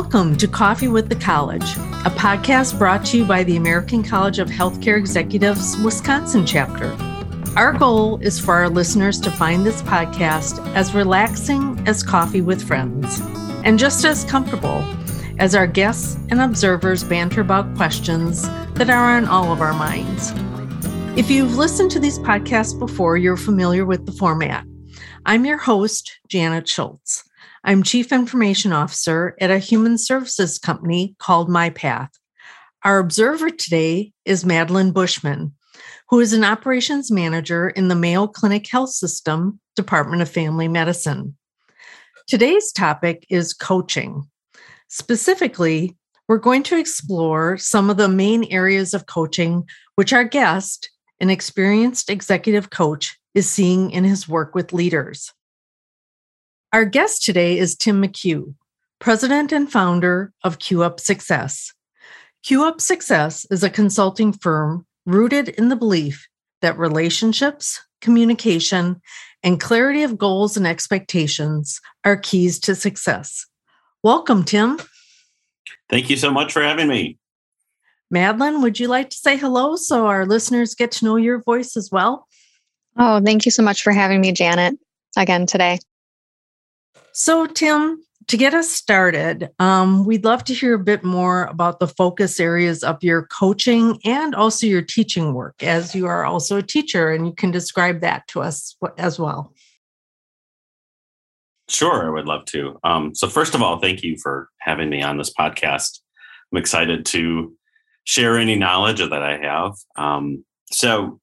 Welcome to Coffee with the College, a podcast brought to you by the American College of Healthcare Executives Wisconsin chapter. Our goal is for our listeners to find this podcast as relaxing as coffee with friends and just as comfortable as our guests and observers banter about questions that are on all of our minds. If you've listened to these podcasts before, you're familiar with the format. I'm your host, Janet Schultz. I'm Chief Information Officer at a human services company called MyPath. Our observer today is Madeline Bushman, who is an operations manager in the Mayo Clinic Health System, Department of Family Medicine. Today's topic is coaching. Specifically, we're going to explore some of the main areas of coaching which our guest, an experienced executive coach, is seeing in his work with leaders. Our guest today is Tim McHugh, president and founder of QUp Success. QUp Success is a consulting firm rooted in the belief that relationships, communication, and clarity of goals and expectations are keys to success. Welcome, Tim. Thank you so much for having me. Madeline, would you like to say hello so our listeners get to know your voice as well? Oh, thank you so much for having me, Janet, again today. So, Tim, to get us started, um, we'd love to hear a bit more about the focus areas of your coaching and also your teaching work, as you are also a teacher, and you can describe that to us as well. Sure, I would love to. Um, so, first of all, thank you for having me on this podcast. I'm excited to share any knowledge that I have. Um, so,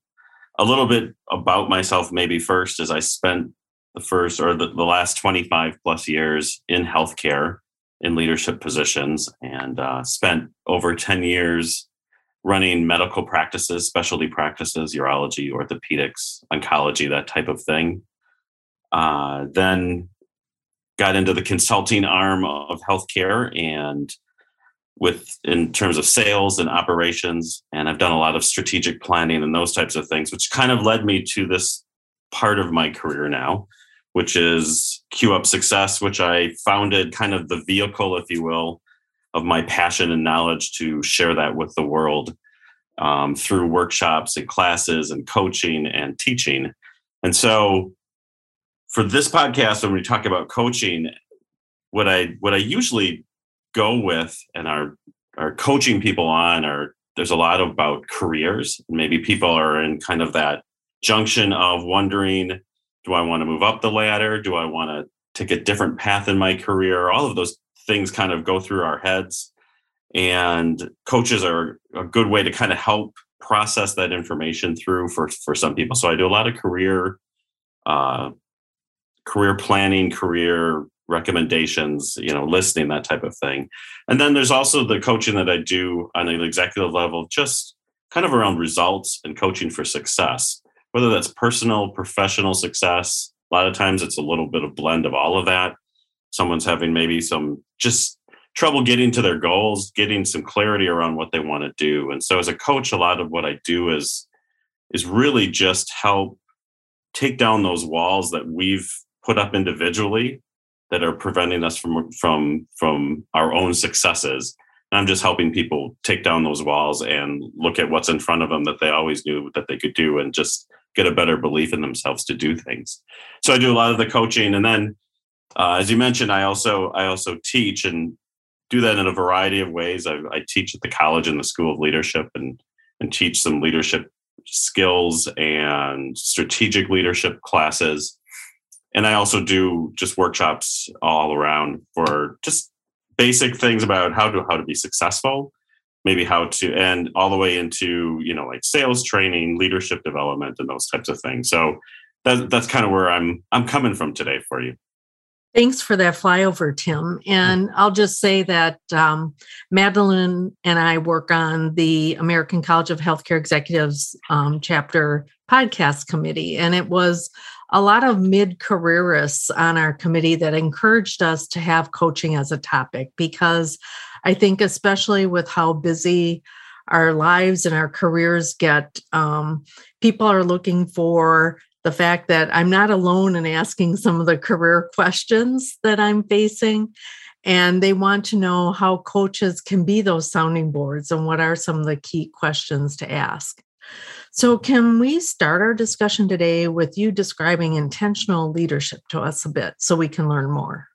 a little bit about myself, maybe first, is I spent the first or the, the last 25 plus years in healthcare in leadership positions and uh, spent over 10 years running medical practices, specialty practices, urology, orthopedics, oncology, that type of thing. Uh, then got into the consulting arm of healthcare and with in terms of sales and operations and i've done a lot of strategic planning and those types of things which kind of led me to this part of my career now which is QUp Success, which I founded kind of the vehicle, if you will, of my passion and knowledge to share that with the world um, through workshops and classes and coaching and teaching. And so for this podcast, when we talk about coaching, what I what I usually go with and are are coaching people on are there's a lot about careers. Maybe people are in kind of that junction of wondering do I want to move up the ladder? Do I want to take a different path in my career? All of those things kind of go through our heads. And coaches are a good way to kind of help process that information through for, for some people. So I do a lot of career uh, career planning, career recommendations, you know, listening, that type of thing. And then there's also the coaching that I do on an executive level, just kind of around results and coaching for success whether that's personal, professional success. A lot of times it's a little bit of blend of all of that. Someone's having maybe some just trouble getting to their goals, getting some clarity around what they want to do. And so as a coach, a lot of what I do is is really just help take down those walls that we've put up individually that are preventing us from from from our own successes And I'm just helping people take down those walls and look at what's in front of them that they always knew that they could do and just get a better belief in themselves to do things. So I do a lot of the coaching, and then, uh, as you mentioned, I also I also teach and do that in a variety of ways. I, I teach at the college and the School of Leadership, and and teach some leadership skills and strategic leadership classes. And I also do just workshops all around for just basic things about how to how to be successful maybe how to and all the way into you know like sales training leadership development and those types of things so that, that's kind of where i'm i'm coming from today for you Thanks for that flyover, Tim. And I'll just say that um, Madeline and I work on the American College of Healthcare Executives um, chapter podcast committee. And it was a lot of mid careerists on our committee that encouraged us to have coaching as a topic because I think, especially with how busy our lives and our careers get, um, people are looking for the fact that I'm not alone in asking some of the career questions that I'm facing. and they want to know how coaches can be those sounding boards and what are some of the key questions to ask. So, can we start our discussion today with you describing intentional leadership to us a bit so we can learn more?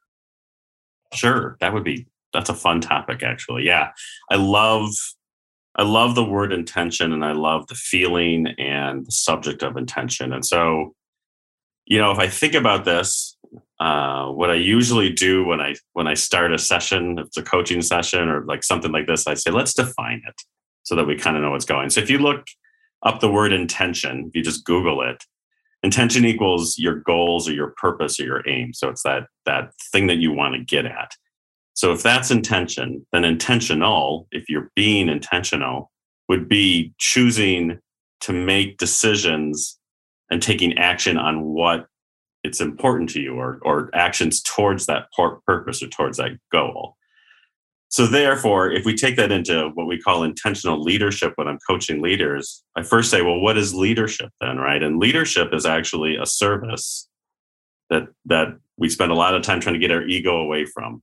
Sure, that would be that's a fun topic actually. Yeah. I love I love the word intention and I love the feeling and the subject of intention. And so, you know, if I think about this, uh, what I usually do when I when I start a session, if it's a coaching session or like something like this, I say, let's define it so that we kind of know what's going. So if you look up the word intention, if you just Google it, intention equals your goals or your purpose or your aim. So it's that that thing that you want to get at. So if that's intention, then intentional, if you're being intentional, would be choosing to make decisions and taking action on what it's important to you or, or actions towards that purpose or towards that goal. So, therefore, if we take that into what we call intentional leadership when I'm coaching leaders, I first say, well, what is leadership then, right? And leadership is actually a service that that we spend a lot of time trying to get our ego away from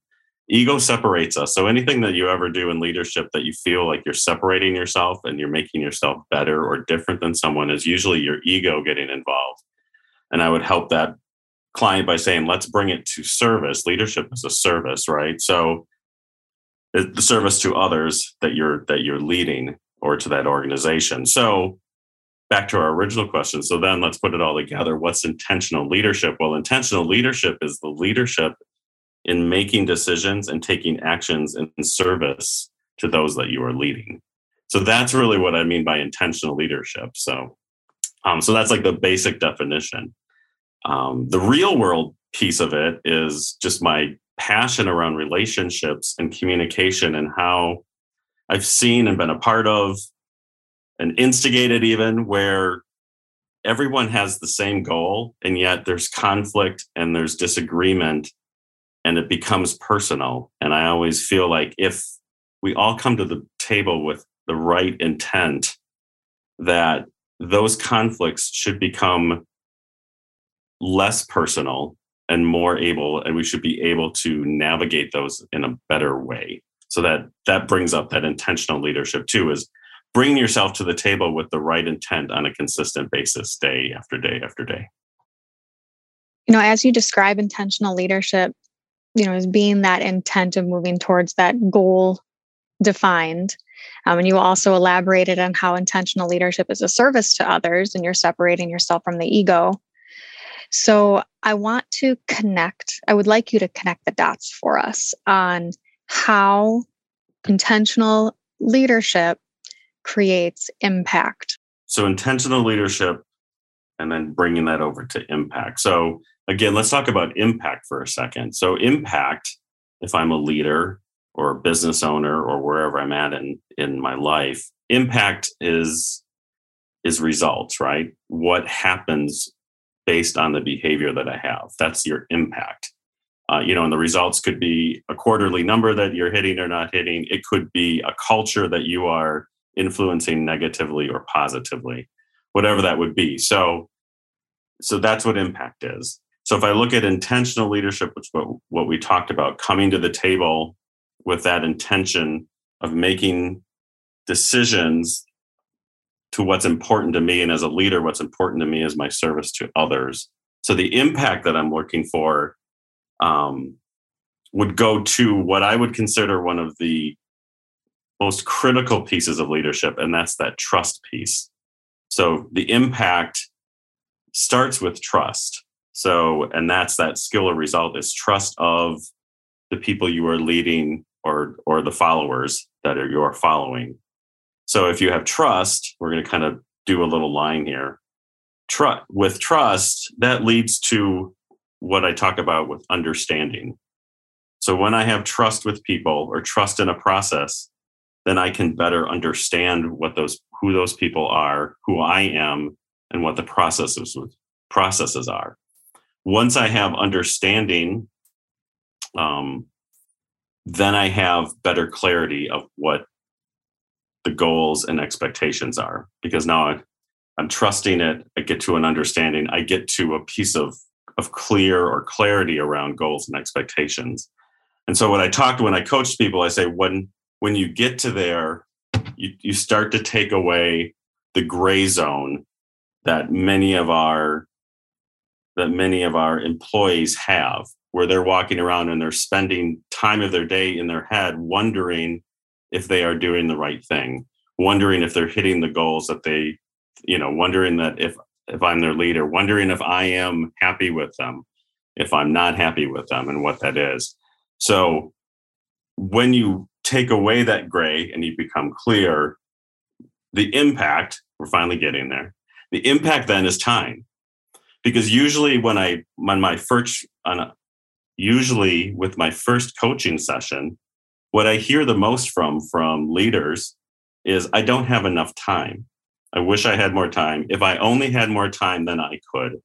ego separates us. So anything that you ever do in leadership that you feel like you're separating yourself and you're making yourself better or different than someone is usually your ego getting involved. And I would help that client by saying, let's bring it to service. Leadership is a service, right? So the service to others that you're that you're leading or to that organization. So back to our original question. So then let's put it all together. What's intentional leadership? Well, intentional leadership is the leadership in making decisions and taking actions in service to those that you are leading. So that's really what I mean by intentional leadership. So, um, so that's like the basic definition. Um, the real world piece of it is just my passion around relationships and communication and how I've seen and been a part of and instigated even where everyone has the same goal and yet there's conflict and there's disagreement and it becomes personal. And I always feel like if we all come to the table with the right intent, that those conflicts should become less personal and more able, and we should be able to navigate those in a better way. So that that brings up that intentional leadership too, is bringing yourself to the table with the right intent on a consistent basis, day after day after day. You know, as you describe intentional leadership, you know, as being that intent of moving towards that goal defined. Um, and you also elaborated on how intentional leadership is a service to others and you're separating yourself from the ego. So I want to connect, I would like you to connect the dots for us on how intentional leadership creates impact. So, intentional leadership and then bringing that over to impact. So, again, let's talk about impact for a second. So, impact, if I'm a leader or a business owner or wherever I'm at in, in my life, impact is is results, right? What happens based on the behavior that I have. That's your impact. Uh, you know, and the results could be a quarterly number that you're hitting or not hitting. It could be a culture that you are influencing negatively or positively, whatever that would be. So, so that's what impact is. So if I look at intentional leadership, which what, what we talked about, coming to the table with that intention of making decisions to what's important to me and as a leader what's important to me is my service to others. So the impact that i'm looking for um, would go to what i would consider one of the most critical pieces of leadership and that's that trust piece. So the impact starts with trust. So, and that's that skill or result is trust of the people you are leading or or the followers that are you're following. So if you have trust, we're going to kind of do a little line here. Trust with trust, that leads to what I talk about with understanding. So when I have trust with people or trust in a process, then I can better understand what those who those people are, who I am, and what the processes processes are once I have understanding, um, then I have better clarity of what the goals and expectations are because now I, I'm trusting it. I get to an understanding. I get to a piece of of clear or clarity around goals and expectations. And so when I talked, when I coached people, I say when when you get to there, you, you start to take away the gray zone that many of our that many of our employees have where they're walking around and they're spending time of their day in their head wondering if they are doing the right thing wondering if they're hitting the goals that they you know wondering that if if i'm their leader wondering if i am happy with them if i'm not happy with them and what that is. So when you take away that gray and you become clear the impact we're finally getting there the impact then is time. Because usually when i when my first on usually with my first coaching session what i hear the most from from leaders is i don't have enough time. I wish i had more time. If i only had more time then i could.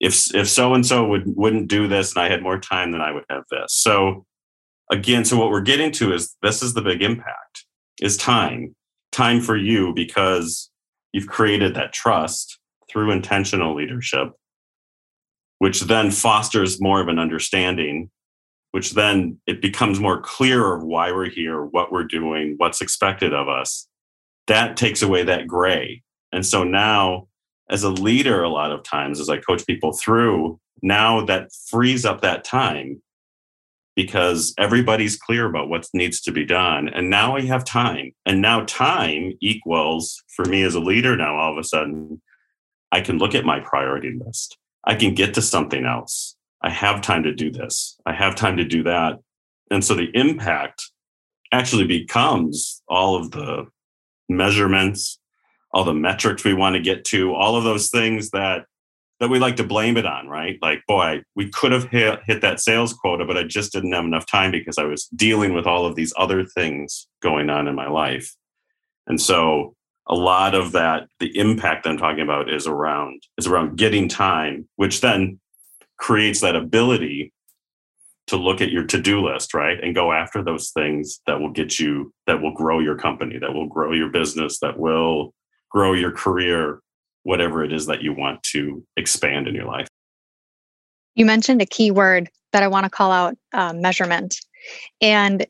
If if so and so would wouldn't do this and i had more time then i would have this. So again so what we're getting to is this is the big impact is time. Time for you because you've created that trust through intentional leadership which then fosters more of an understanding which then it becomes more clear of why we're here what we're doing what's expected of us. That takes away that gray. And so now as a leader a lot of times as i coach people through now that frees up that time because everybody's clear about what needs to be done. And now we have time. And now time equals for me as a leader now all of a sudden i can look at my priority list. I can get to something else i have time to do this i have time to do that and so the impact actually becomes all of the measurements all the metrics we want to get to all of those things that that we like to blame it on, right? Like, boy, we could have hit, hit that sales quota, but I just didn't have enough time because I was dealing with all of these other things going on in my life. And so a lot of that, the impact I'm talking about is around is around getting time, which then creates that ability to look at your to-do list, right? And go after those things that will get you, that will grow your company, that will grow your business, that will grow your career, whatever it is that you want to expand in your life. You mentioned a key word that I want to call out uh, measurement. And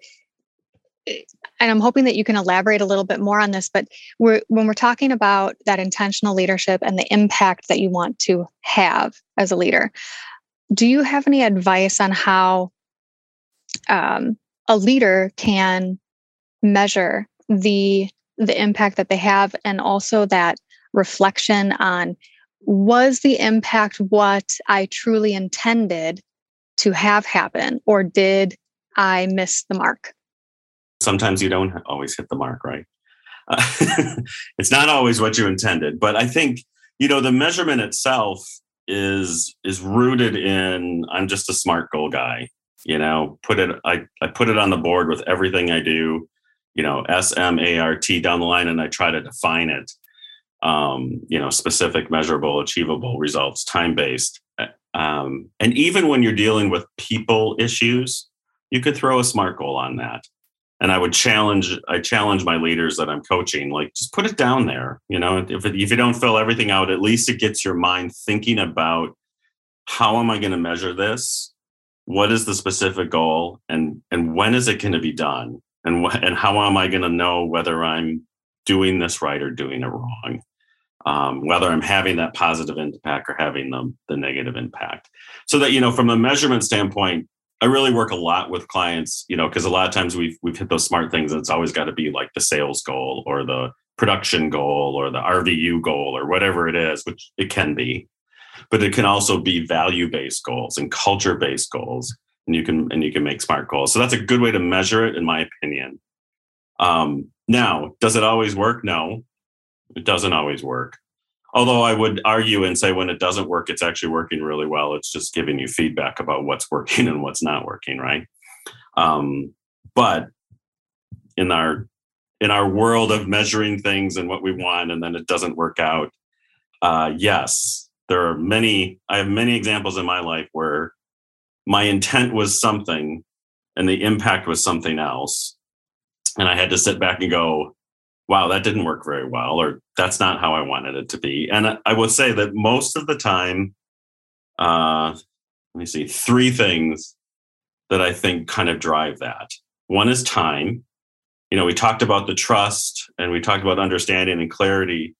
and I'm hoping that you can elaborate a little bit more on this. But we're, when we're talking about that intentional leadership and the impact that you want to have as a leader, do you have any advice on how um, a leader can measure the the impact that they have and also that reflection on was the impact what I truly intended to have happen, or did I miss the mark? Sometimes you don't always hit the mark, right? Uh, it's not always what you intended, but I think you know the measurement itself is is rooted in I'm just a smart goal guy. You know, put it I, I put it on the board with everything I do, you know, S M A R T down the line and I try to define it um, you know, specific, measurable, achievable results, time based. Um, and even when you're dealing with people issues, you could throw a SMART goal on that. And I would challenge, I challenge my leaders that I'm coaching, like just put it down there. You know, if, if you don't fill everything out, at least it gets your mind thinking about how am I going to measure this? What is the specific goal, and and when is it going to be done? And wh- and how am I going to know whether I'm doing this right or doing it wrong. Um, whether I'm having that positive impact or having the, the negative impact. So that, you know, from a measurement standpoint, I really work a lot with clients, you know, because a lot of times we've we've hit those smart things and it's always got to be like the sales goal or the production goal or the RVU goal or whatever it is, which it can be. But it can also be value-based goals and culture-based goals. And you can and you can make smart goals. So that's a good way to measure it, in my opinion. Um, now, does it always work? No, it doesn't always work. Although I would argue and say when it doesn't work, it's actually working really well. It's just giving you feedback about what's working and what's not working, right? Um, but in our in our world of measuring things and what we want, and then it doesn't work out. Uh, yes, there are many. I have many examples in my life where my intent was something, and the impact was something else, and I had to sit back and go, wow, that didn't work very well, or that's not how I wanted it to be. And I would say that most of the time, uh, let me see, three things that I think kind of drive that. One is time. You know, we talked about the trust and we talked about understanding and clarity.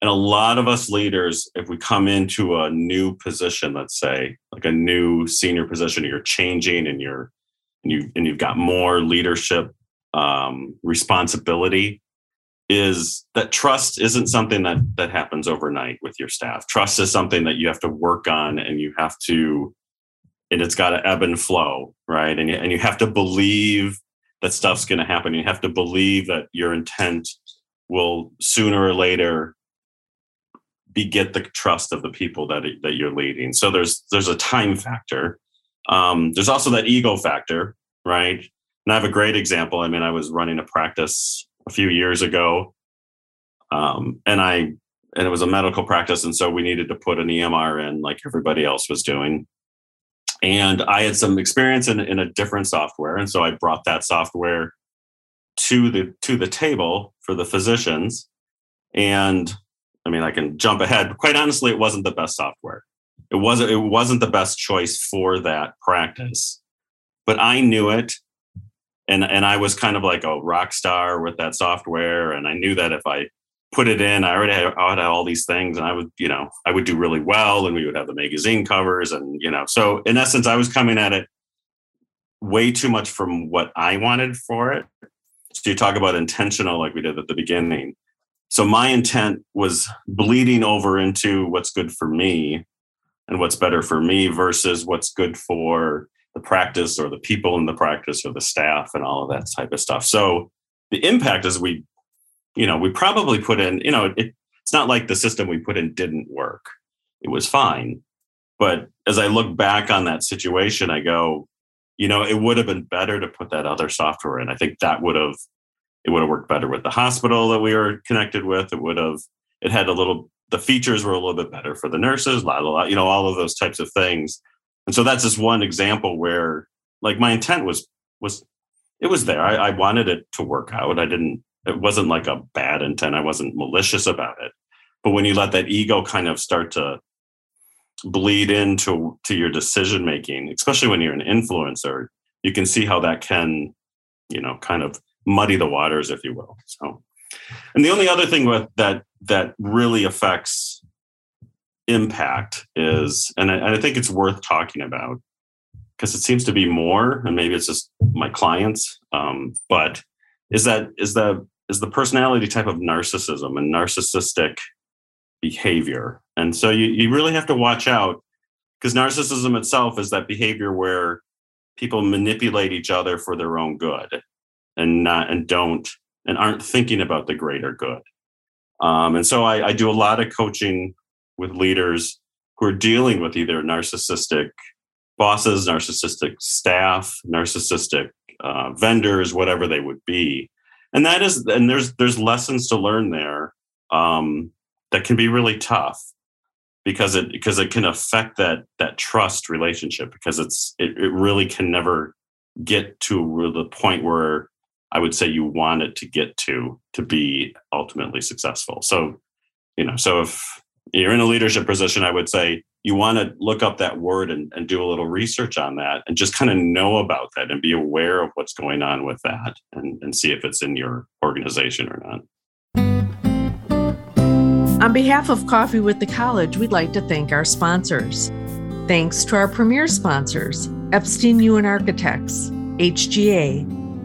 And a lot of us leaders, if we come into a new position, let's say, like a new senior position, you're changing and you're and you and you've got more leadership um, responsibility, is that trust isn't something that that happens overnight with your staff. Trust is something that you have to work on and you have to and it's got to ebb and flow, right? And you, and you have to believe that stuff's going to happen. You have to believe that your intent will sooner or later beget the trust of the people that that you're leading. So there's there's a time factor. Um, there's also that ego factor, right? And I have a great example. I mean, I was running a practice a few years ago, um, and I and it was a medical practice, and so we needed to put an EMR in, like everybody else was doing and I had some experience in, in a different software, and so I brought that software to the to the table for the physicians. And I mean, I can jump ahead. But quite honestly, it wasn't the best software. It wasn't it wasn't the best choice for that practice. But I knew it, and and I was kind of like a rock star with that software, and I knew that if I put it in. I already had, I had all these things, and I would, you know, I would do really well, and we would have the magazine covers, and you know, so in essence, I was coming at it way too much from what I wanted for it. So you talk about intentional, like we did at the beginning. So my intent was bleeding over into what's good for me and what's better for me versus what's good for the practice or the people in the practice or the staff and all of that type of stuff. So the impact is we you know, we probably put in, you know, it, it's not like the system we put in didn't work. It was fine. But as I look back on that situation, I go, you know, it would have been better to put that other software in. I think that would have it would have worked better with the hospital that we were connected with. It would have it had a little the features were a little bit better for the nurses, la la la, you know, all of those types of things. And so that's just one example where like my intent was was it was there. I, I wanted it to work out. I didn't it wasn't like a bad intent. I wasn't malicious about it. But when you let that ego kind of start to bleed into to your decision making, especially when you're an influencer, you can see how that can, you know, kind of muddy the waters, if you will. So, and the only other thing with that that really affects impact is, and I, I think it's worth talking about because it seems to be more, and maybe it's just my clients, um, but is that is the is the personality type of narcissism and narcissistic behavior. And so you, you really have to watch out because narcissism itself is that behavior where people manipulate each other for their own good and not and don't and aren't thinking about the greater good. Um, and so I, I do a lot of coaching with leaders who are dealing with either narcissistic bosses, narcissistic staff, narcissistic uh, vendors, whatever they would be and that is and there's there's lessons to learn there um, that can be really tough because it because it can affect that that trust relationship because it's it, it really can never get to the point where I would say you want it to get to to be ultimately successful. So, you know, so if you're in a leadership position, I would say you want to look up that word and, and do a little research on that and just kind of know about that and be aware of what's going on with that and, and see if it's in your organization or not. On behalf of Coffee with the College, we'd like to thank our sponsors. Thanks to our premier sponsors, Eppstein Uhen Architects, HGA,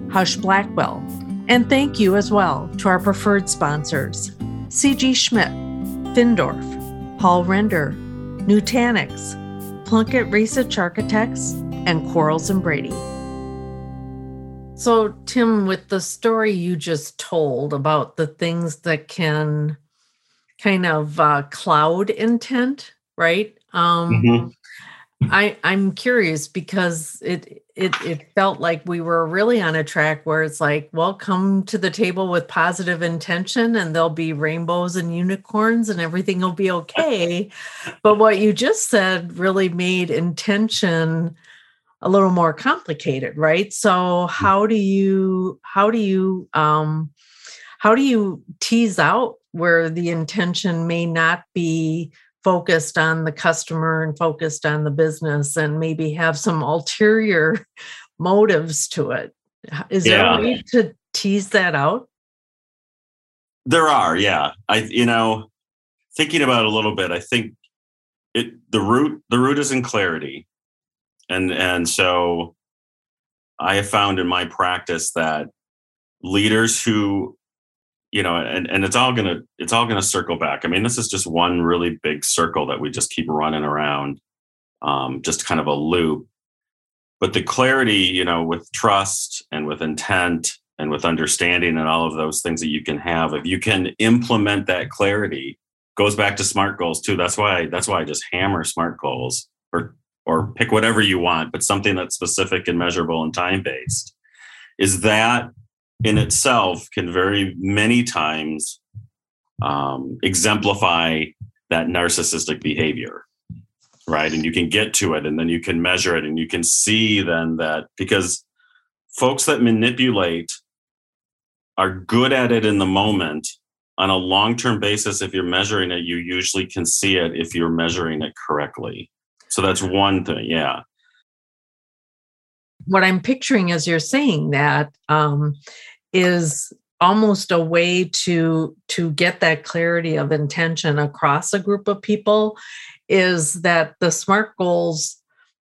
Husch Blackwell, and thank you as well to our preferred sponsors, CG Schmidt, Findorff, Paul Render, Nutanix, Plunkett Raysich Architects, and Quarles and Brady. So, Tim, with the story you just told about the things that can kind of uh, cloud intent, right? Um, mm-hmm. I I'm curious because it it it felt like we were really on a track where it's like, well, come to the table with positive intention and there'll be rainbows and unicorns and everything will be okay. But what you just said really made intention a little more complicated, right? So mm. how do you how do you um how do you tease out where the intention may not be focused on the customer and focused on the business and maybe have some ulterior motives to it. Is yeah. there a way to tease that out? There are, yeah. I you know, thinking about it a little bit, I think it the root the root is in clarity. And and so I have found in my practice that leaders who you know and, and it's all gonna it's all gonna circle back. I mean this is just one really big circle that we just keep running around um, just kind of a loop. But the clarity you know with trust and with intent and with understanding and all of those things that you can have if you can implement that clarity goes back to smart goals too. That's why that's why i just hammer smart goals or or pick whatever you want but something that's specific and measurable and time based is that in itself can very many times um, exemplify that narcissistic behavior right? And you can get to it and then you can measure it and you can see then that because folks that manipulate are good at it in the moment. On a long-term basis if you're measuring it you usually can see it if you're measuring it correctly. So that's one thing yeah. What i'm picturing as you're saying that um, is almost a way to to get that clarity of intention across a group of people is that the smart goals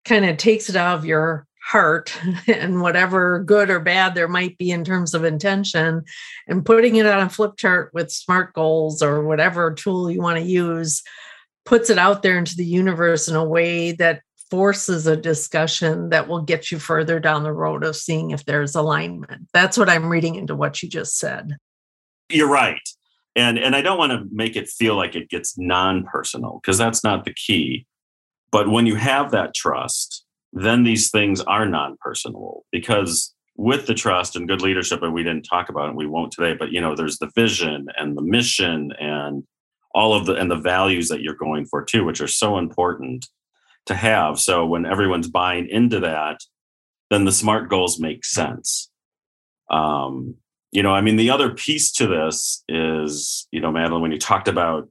kind of takes it out of your heart and whatever good or bad there might be in terms of intention and putting it on a flip chart with smart goals or whatever tool you want to use puts it out there into the universe in a way that forces a discussion that will get you further down the road of seeing if there's alignment. That's what I'm reading into what you just said. You're right. And and I don't want to make it feel like it gets non-personal because that's not the key. But when you have that trust, then these things are non-personal because with the trust and good leadership and we didn't talk about it we won't today but you know there's the vision and the mission and all of the and the values that you're going for too which are so important to have. So when everyone's buying into that, then the smart goals make sense. Um, you know, I mean, the other piece to this is, you know, Madeline, when you talked about,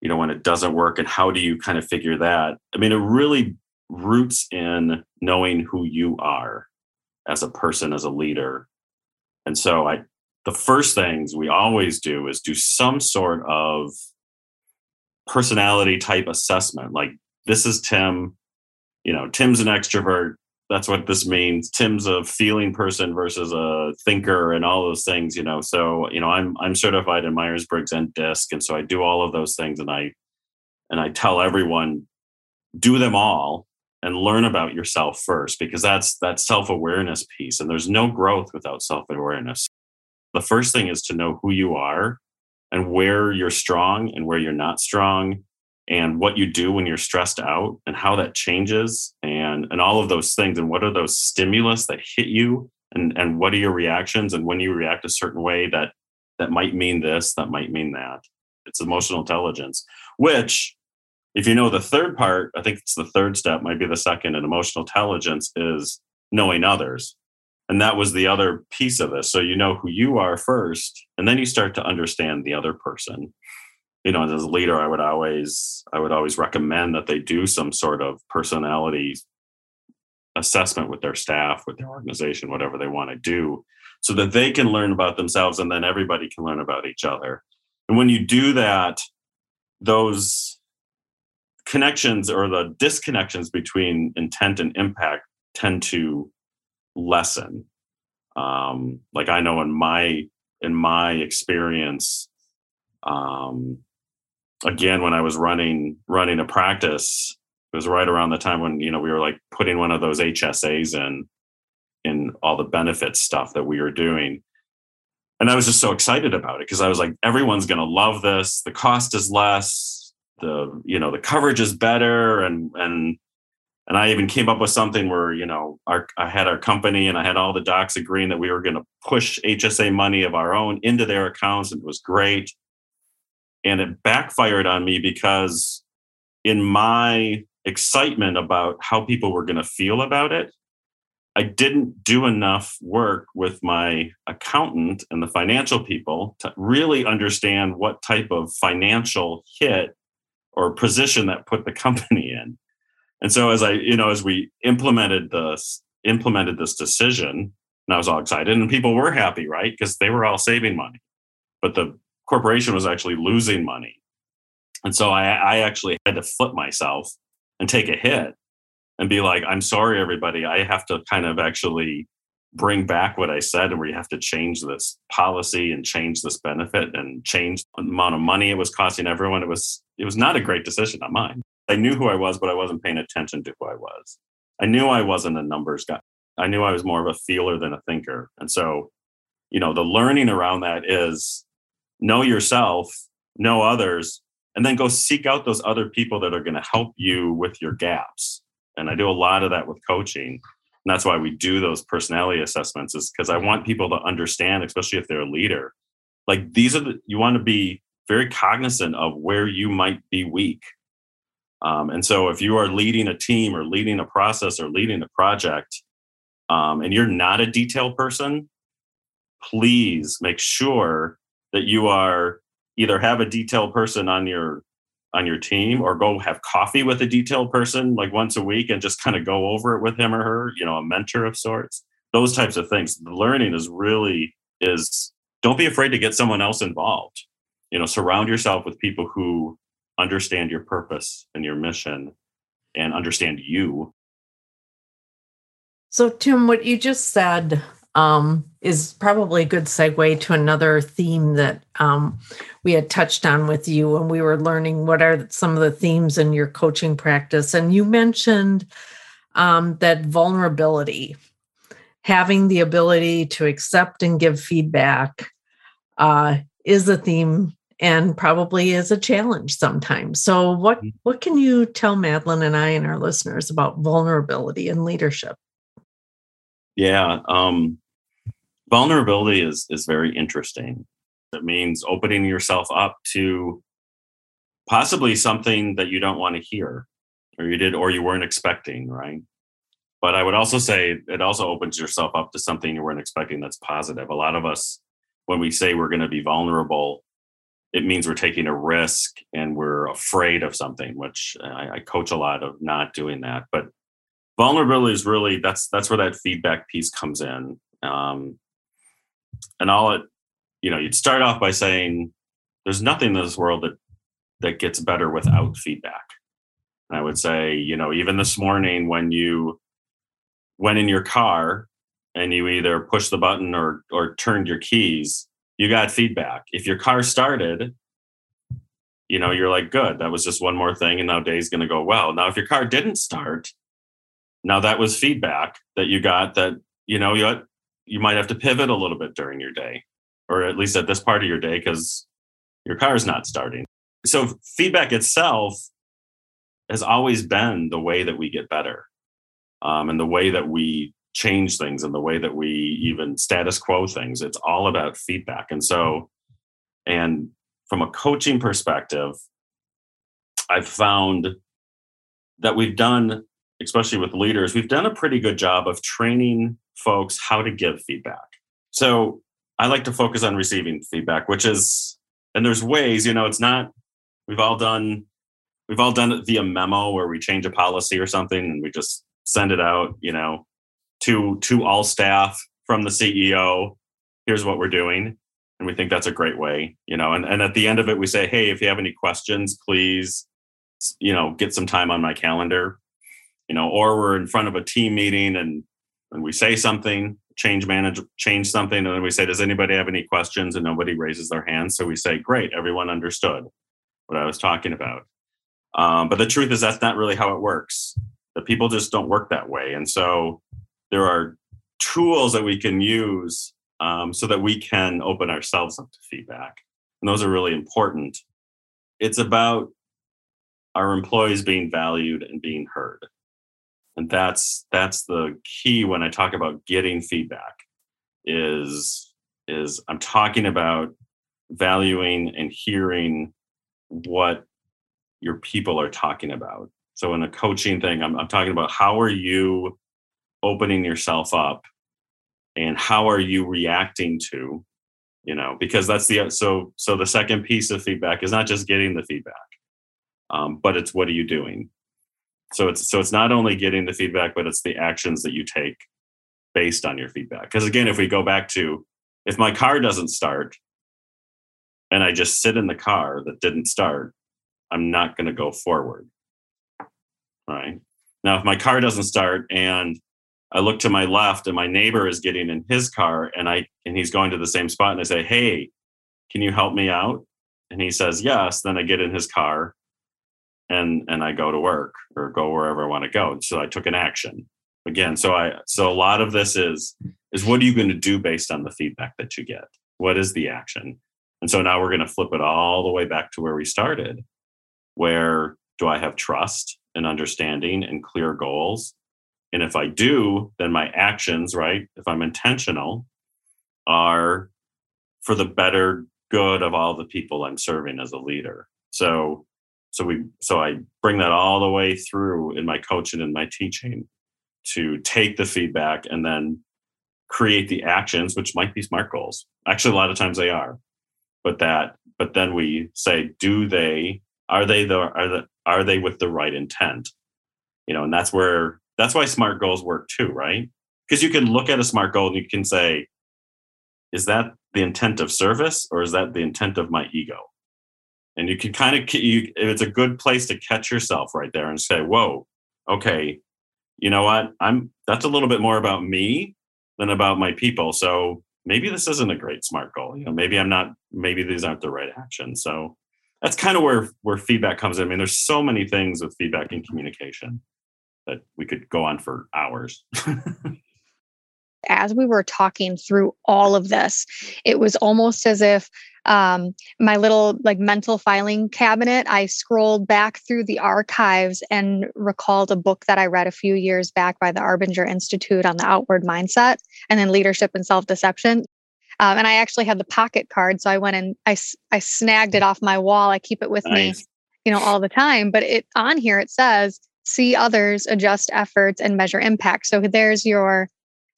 you know, when it doesn't work and how do you kind of figure that? I mean, it really roots in knowing who you are as a person, as a leader. And so I, the first things we always do is do some sort of personality type assessment. Like, this is Tim. You know, Tim's an extrovert. That's what this means. Tim's a feeling person versus a thinker and all those things, you know. So, you know, I'm I'm certified in Myers-Briggs and DISC. And so I do all of those things and I and I tell everyone, do them all and learn about yourself first because that's that self-awareness piece. And there's no growth without self-awareness. The first thing is to know who you are and where you're strong and where you're not strong and what you do when you're stressed out and how that changes and and all of those things. And what are those stimulus that hit you? And and what are your reactions? And when you react a certain way that that might mean this that might mean that. It's emotional intelligence which if you know the third part i think it's the third step might be the second and emotional intelligence is knowing others. And that was the other piece of this. So you know who you are first and then you start to understand the other person you know, as a leader, I would always I would always recommend that they do some sort of personality assessment with their staff, with their organization, whatever they want to do, so that they can learn about themselves and then everybody can learn about each other. And when you do that, those connections or the disconnections between intent and impact tend to lessen. Um, like I know in my in my experience, um, again when I was running running a practice, it was right around the time when you know we were like putting one of those HSAs in in all the benefits stuff that we were doing. And I was just so excited about it because I was like, everyone's going to love this. The cost is less. The you know the coverage is better, and and and I even came up with something where you know our I had our company and I had all the docs agreeing that we were going to push HSA money of our own into their accounts, and it was great and it backfired on me because in my excitement about how people were going to feel about it i didn't do enough work with my accountant and the financial people to really understand what type of financial hit or position that put the company in. And so as I, you know, as we implemented this implemented this decision, and I was all excited, and people were happy, right? Because they were all saving money, but the corporation was actually losing money. And so I, I actually had to flip myself and take a hit and be like, I'm sorry, everybody. I have to kind of actually bring back what I said, and we have to change this policy and change this benefit and change the amount of money it was costing everyone. It was it was not a great decision on mine. I knew who I was, but I wasn't paying attention to who I was. I knew I wasn't a numbers guy. I knew I was more of a feeler than a thinker. And so, you know, the learning around that is know yourself, know others, and then go seek out those other people that are going to help you with your gaps. And I do a lot of that with coaching. And that's why we do those personality assessments, is because I want people to understand, especially if they're a leader, like these are the, you want to be very cognizant of where you might be weak. Um, and so if you are leading a team or leading a process or leading a project, um, and you're not a detail person, please make sure that you are either have a detail person on your on your team or go have coffee with a detailed person like once a week and just kind of go over it with him or her you know a mentor of sorts. Those types of things. The learning is really is don't be afraid to get someone else involved. You know surround yourself with people who understand your purpose and your mission and understand you. So tim what you just said um, is probably a good segue to another theme that um, we had touched on with you when we were learning what are some of the themes in your coaching practice. And you mentioned um, that vulnerability, having the ability to accept and give feedback, uh, is a theme and probably is a challenge sometimes. So, what mm-hmm. what can you tell Madeline and I and our listeners about vulnerability and leadership? Yeah, um, vulnerability is is very interesting. It means opening yourself up to possibly something that you don't want to hear or you did or you weren't expecting, right? But I would also say it also opens yourself up to something you weren't expecting that's positive. A lot of us when we say we're going to be vulnerable, it means we're taking a risk and we're afraid of something, which I, I coach a lot of not doing that. But vulnerability is really that's that's where that feedback piece comes in. Um, and all it you know you'd start off by saying there's nothing in this world that that gets better without feedback. And i would say you know even this morning when you went in your car and you either pushed the button or or turned your keys you got feedback. If your car started you know you're like good that was just one more thing and now day's going to go well. Now if your car didn't start now that was feedback that you got that you know you you might have to pivot a little bit during your day, or at least at this part of your day, because your car is not starting. So feedback itself has always been the way that we get better, um, and the way that we change things, and the way that we even status quo things. It's all about feedback, and so, and from a coaching perspective, I've found that we've done, especially with leaders, we've done a pretty good job of training folks how to give feedback. So I like to focus on receiving feedback, which is, and there's ways, you know, it's not, we've all done, we've all done it via memo where we change a policy or something and we just send it out, you know, to, to all staff from the CEO. Here's what we're doing. And we think that's a great way, you know, and, and at the end of it, we say, Hey, if you have any questions, please, you know, get some time on my calendar, you know, or we're in front of a team meeting and and we say something, change manage, change something, and then we say, "Does anybody have any questions?" And nobody raises their hand, so we say, "Great, everyone understood what I was talking about." Um, but the truth is, that's not really how it works. The people just don't work that way, and so there are tools that we can use um, so that we can open ourselves up to feedback, and those are really important. It's about our employees being valued and being heard and that's that's the key when i talk about getting feedback is is i'm talking about valuing and hearing what your people are talking about so in a coaching thing i'm, I'm talking about how are you opening yourself up and how are you reacting to you know because that's the so so the second piece of feedback is not just getting the feedback um, but it's what are you doing? So it's so it's not only getting the feedback, but it's the actions that you take based on your feedback. Because again, if we go back to if my car doesn't start and I just sit in the car that didn't start, I'm not going to go forward. Right now, if my car doesn't start and I look to my left and my neighbor is getting in his car and I and he's going to the same spot and I say, "Hey, can you help me out?" And he says, "Yes." Then I get in his car and and I go to work or go wherever I want to go. So I took an action. Again, so I so a lot of this is is what are you going to do based on the feedback that you get? What is the action? And so now we're going to flip it all the way back to where we started. Where do I have trust and understanding and clear goals? And if I do, then my actions, right? If I'm intentional, are for the better good of all the people I'm serving as a leader. So so we so I bring that all the way through in my coaching and my teaching to take the feedback and then create the actions, which might be smart goals. Actually, a lot of times they are. But that but then we say, do they are they the are the are they with the right intent? You know, and that's where that's why smart goals work too, right? Because you can look at a smart goal and you can say, is that the intent of service or is that the intent of my ego? And you can kind of, you, it's a good place to catch yourself right there and say, whoa, okay, you know what? I'm, that's a little bit more about me than about my people. So maybe this isn't a great smart goal. You know, maybe I'm not, maybe these aren't the right actions. So that's kind of where, where feedback comes in. I mean, there's so many things with feedback and communication that we could go on for hours. as we were talking through all of this, it was almost as if um, my little like mental filing cabinet, I scrolled back through the archives and recalled a book that I read a few years back by the Arbinger Institute on the outward mindset and then leadership and self deception. Um, and I actually had the pocket card, so I went and I I snagged it off my wall. I keep it with nice. me, you know, all the time. But it on here it says see others, adjust efforts, and measure impact. So there's your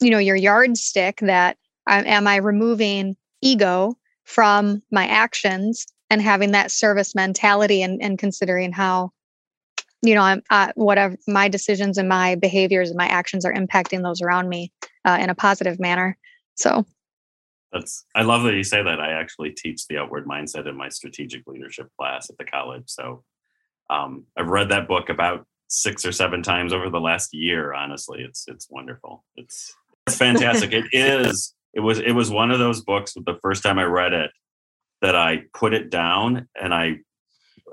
you know your yardstick that um, am i removing ego from my actions and having that service mentality and, and considering how you know i'm uh, whatever my decisions and my behaviors and my actions are impacting those around me uh, in a positive manner. So. That's i love that you say that. I actually teach the outward mindset in my strategic leadership class at the college. So um, i've read that book about six or seven times over the last year honestly. It's it's wonderful. It's it's fantastic. it is. It was. It was one of those books. The first time I read it, that I put it down and I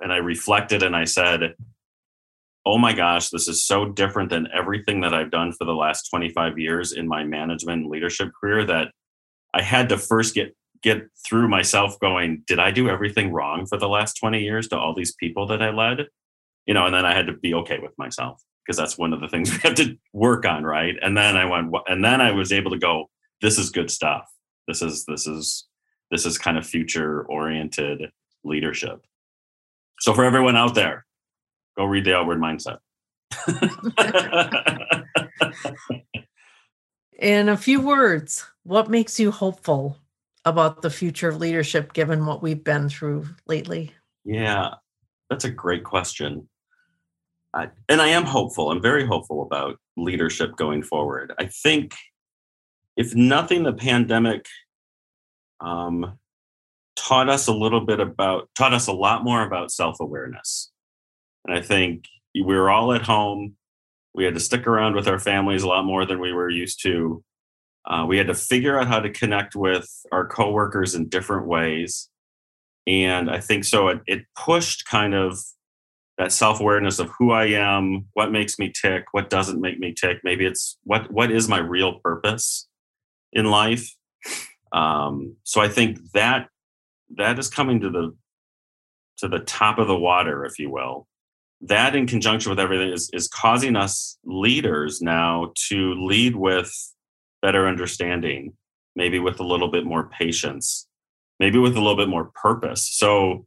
and I reflected and I said, "Oh my gosh, this is so different than everything that I've done for the last 25 years in my management and leadership career." That I had to first get get through myself going, did I do everything wrong for the last 20 years to all these people that I led? You know, and then I had to be okay with myself because that's one of the things we have to work on, right? And then I went, and then I was able to go, this is good stuff. This is this is this is kind of future oriented leadership. So for everyone out there, go read the outward mindset. In a few words, what makes you hopeful about the future of leadership given what we've been through lately? Yeah, that's a great question. And I am hopeful. I'm very hopeful about leadership going forward. I think, if nothing, the pandemic um, taught us a little bit about, taught us a lot more about self awareness. And I think we were all at home. We had to stick around with our families a lot more than we were used to. Uh, we had to figure out how to connect with our coworkers in different ways. And I think so it, it pushed kind of that self-awareness of who I am, what makes me tick, what doesn't make me tick. Maybe it's what what is my real purpose in life. Um, so I think that that is coming to the to the top of the water, if you will. That in conjunction with everything is is causing us leaders now to lead with better understanding, maybe with a little bit more patience, maybe with a little bit more purpose. So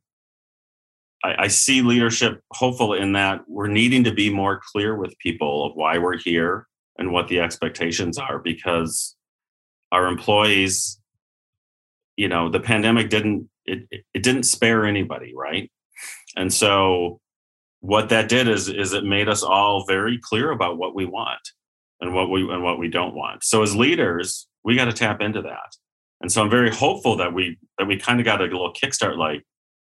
I, I see leadership hopeful in that we're needing to be more clear with people of why we're here and what the expectations are because our employees you know the pandemic didn't it, it didn't spare anybody right and so what that did is is it made us all very clear about what we want and what we and what we don't want. So as leaders, we got to tap into that. And so I'm very hopeful that we that we kind of got a little kickstart like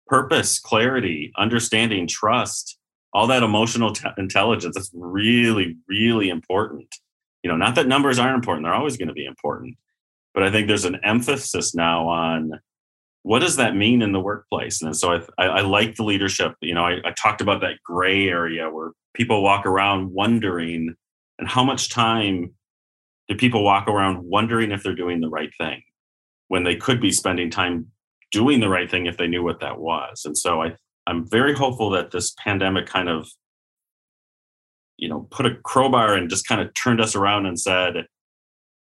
purpose, clarity, understanding, trust, all that emotional t- intelligence. That's really really important. You know, not that numbers aren't important; they're always going to be important. But I think there's an emphasis now on what does that mean in the workplace? And so I, I, I like the leadership. You know, I, I talked about that gray area where people walk around wondering, and how much time do people walk around wondering if they're doing the right thing when they could be spending time doing the right thing if they knew what that was? And so I, I'm very hopeful that this pandemic kind of, you know, put a crowbar and just kind of turned us around and said,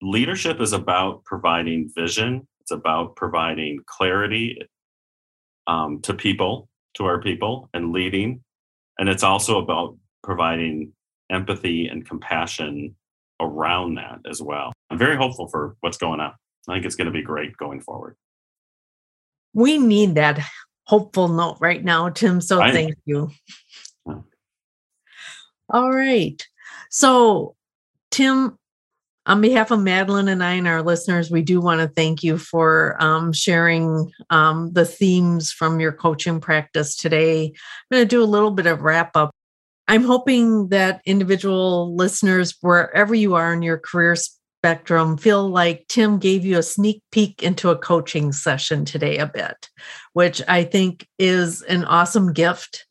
leadership is about providing vision it's about providing clarity um, to people, to our people, and leading. And it's also about providing empathy and compassion around that as well. I'm very hopeful for what's going on. I think it's going to be great going forward. We need that hopeful note right now, Tim. So I, thank you. Yeah. All right. So, Tim, on behalf of Madeline and I and our listeners, we do want to thank you for um, sharing um, the themes from your coaching practice today. I'm going to do a little bit of wrap up. I'm hoping that individual listeners, wherever you are in your career spectrum, feel like Tim gave you a sneak peek into a coaching session today a bit, which I think is an awesome gift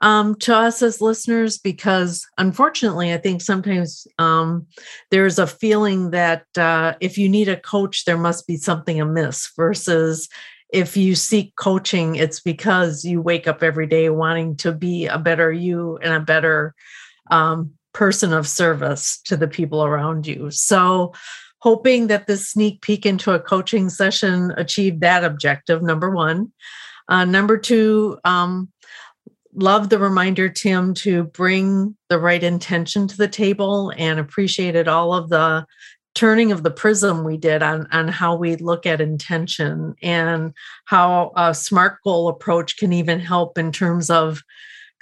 um, to us as listeners because unfortunately i think sometimes um, there's a feeling that uh, if you need a coach there must be something amiss versus if you seek coaching it's because you wake up every day wanting to be a better you and a better um, person of service to the people around you. So hoping that this sneak peek into a coaching session achieved that objective number one. Uh, number two um, love the reminder, Tim, to bring the right intention to the table and appreciated all of the turning of the prism we did on, on how we look at intention and how a SMART goal approach can even help in terms of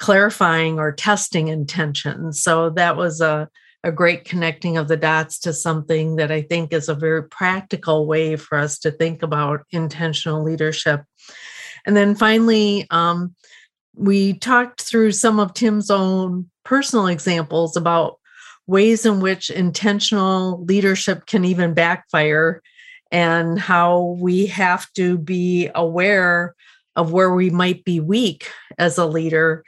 clarifying or testing intention. So that was a, a great connecting of the dots to something that I think is a very practical way for us to think about intentional leadership. And then finally, um, we talked through some of Tim's own personal examples about ways in which intentional leadership can even backfire and how we have to be aware of where we might be weak as a leader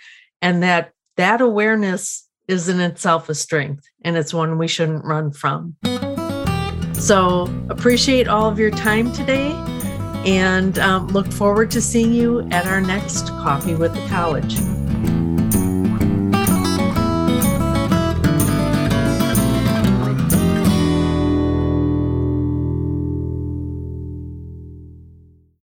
and that that awareness is in itself a strength and it's one we shouldn't run from so appreciate all of your time today and um, look forward to seeing you at our next Coffee with the College.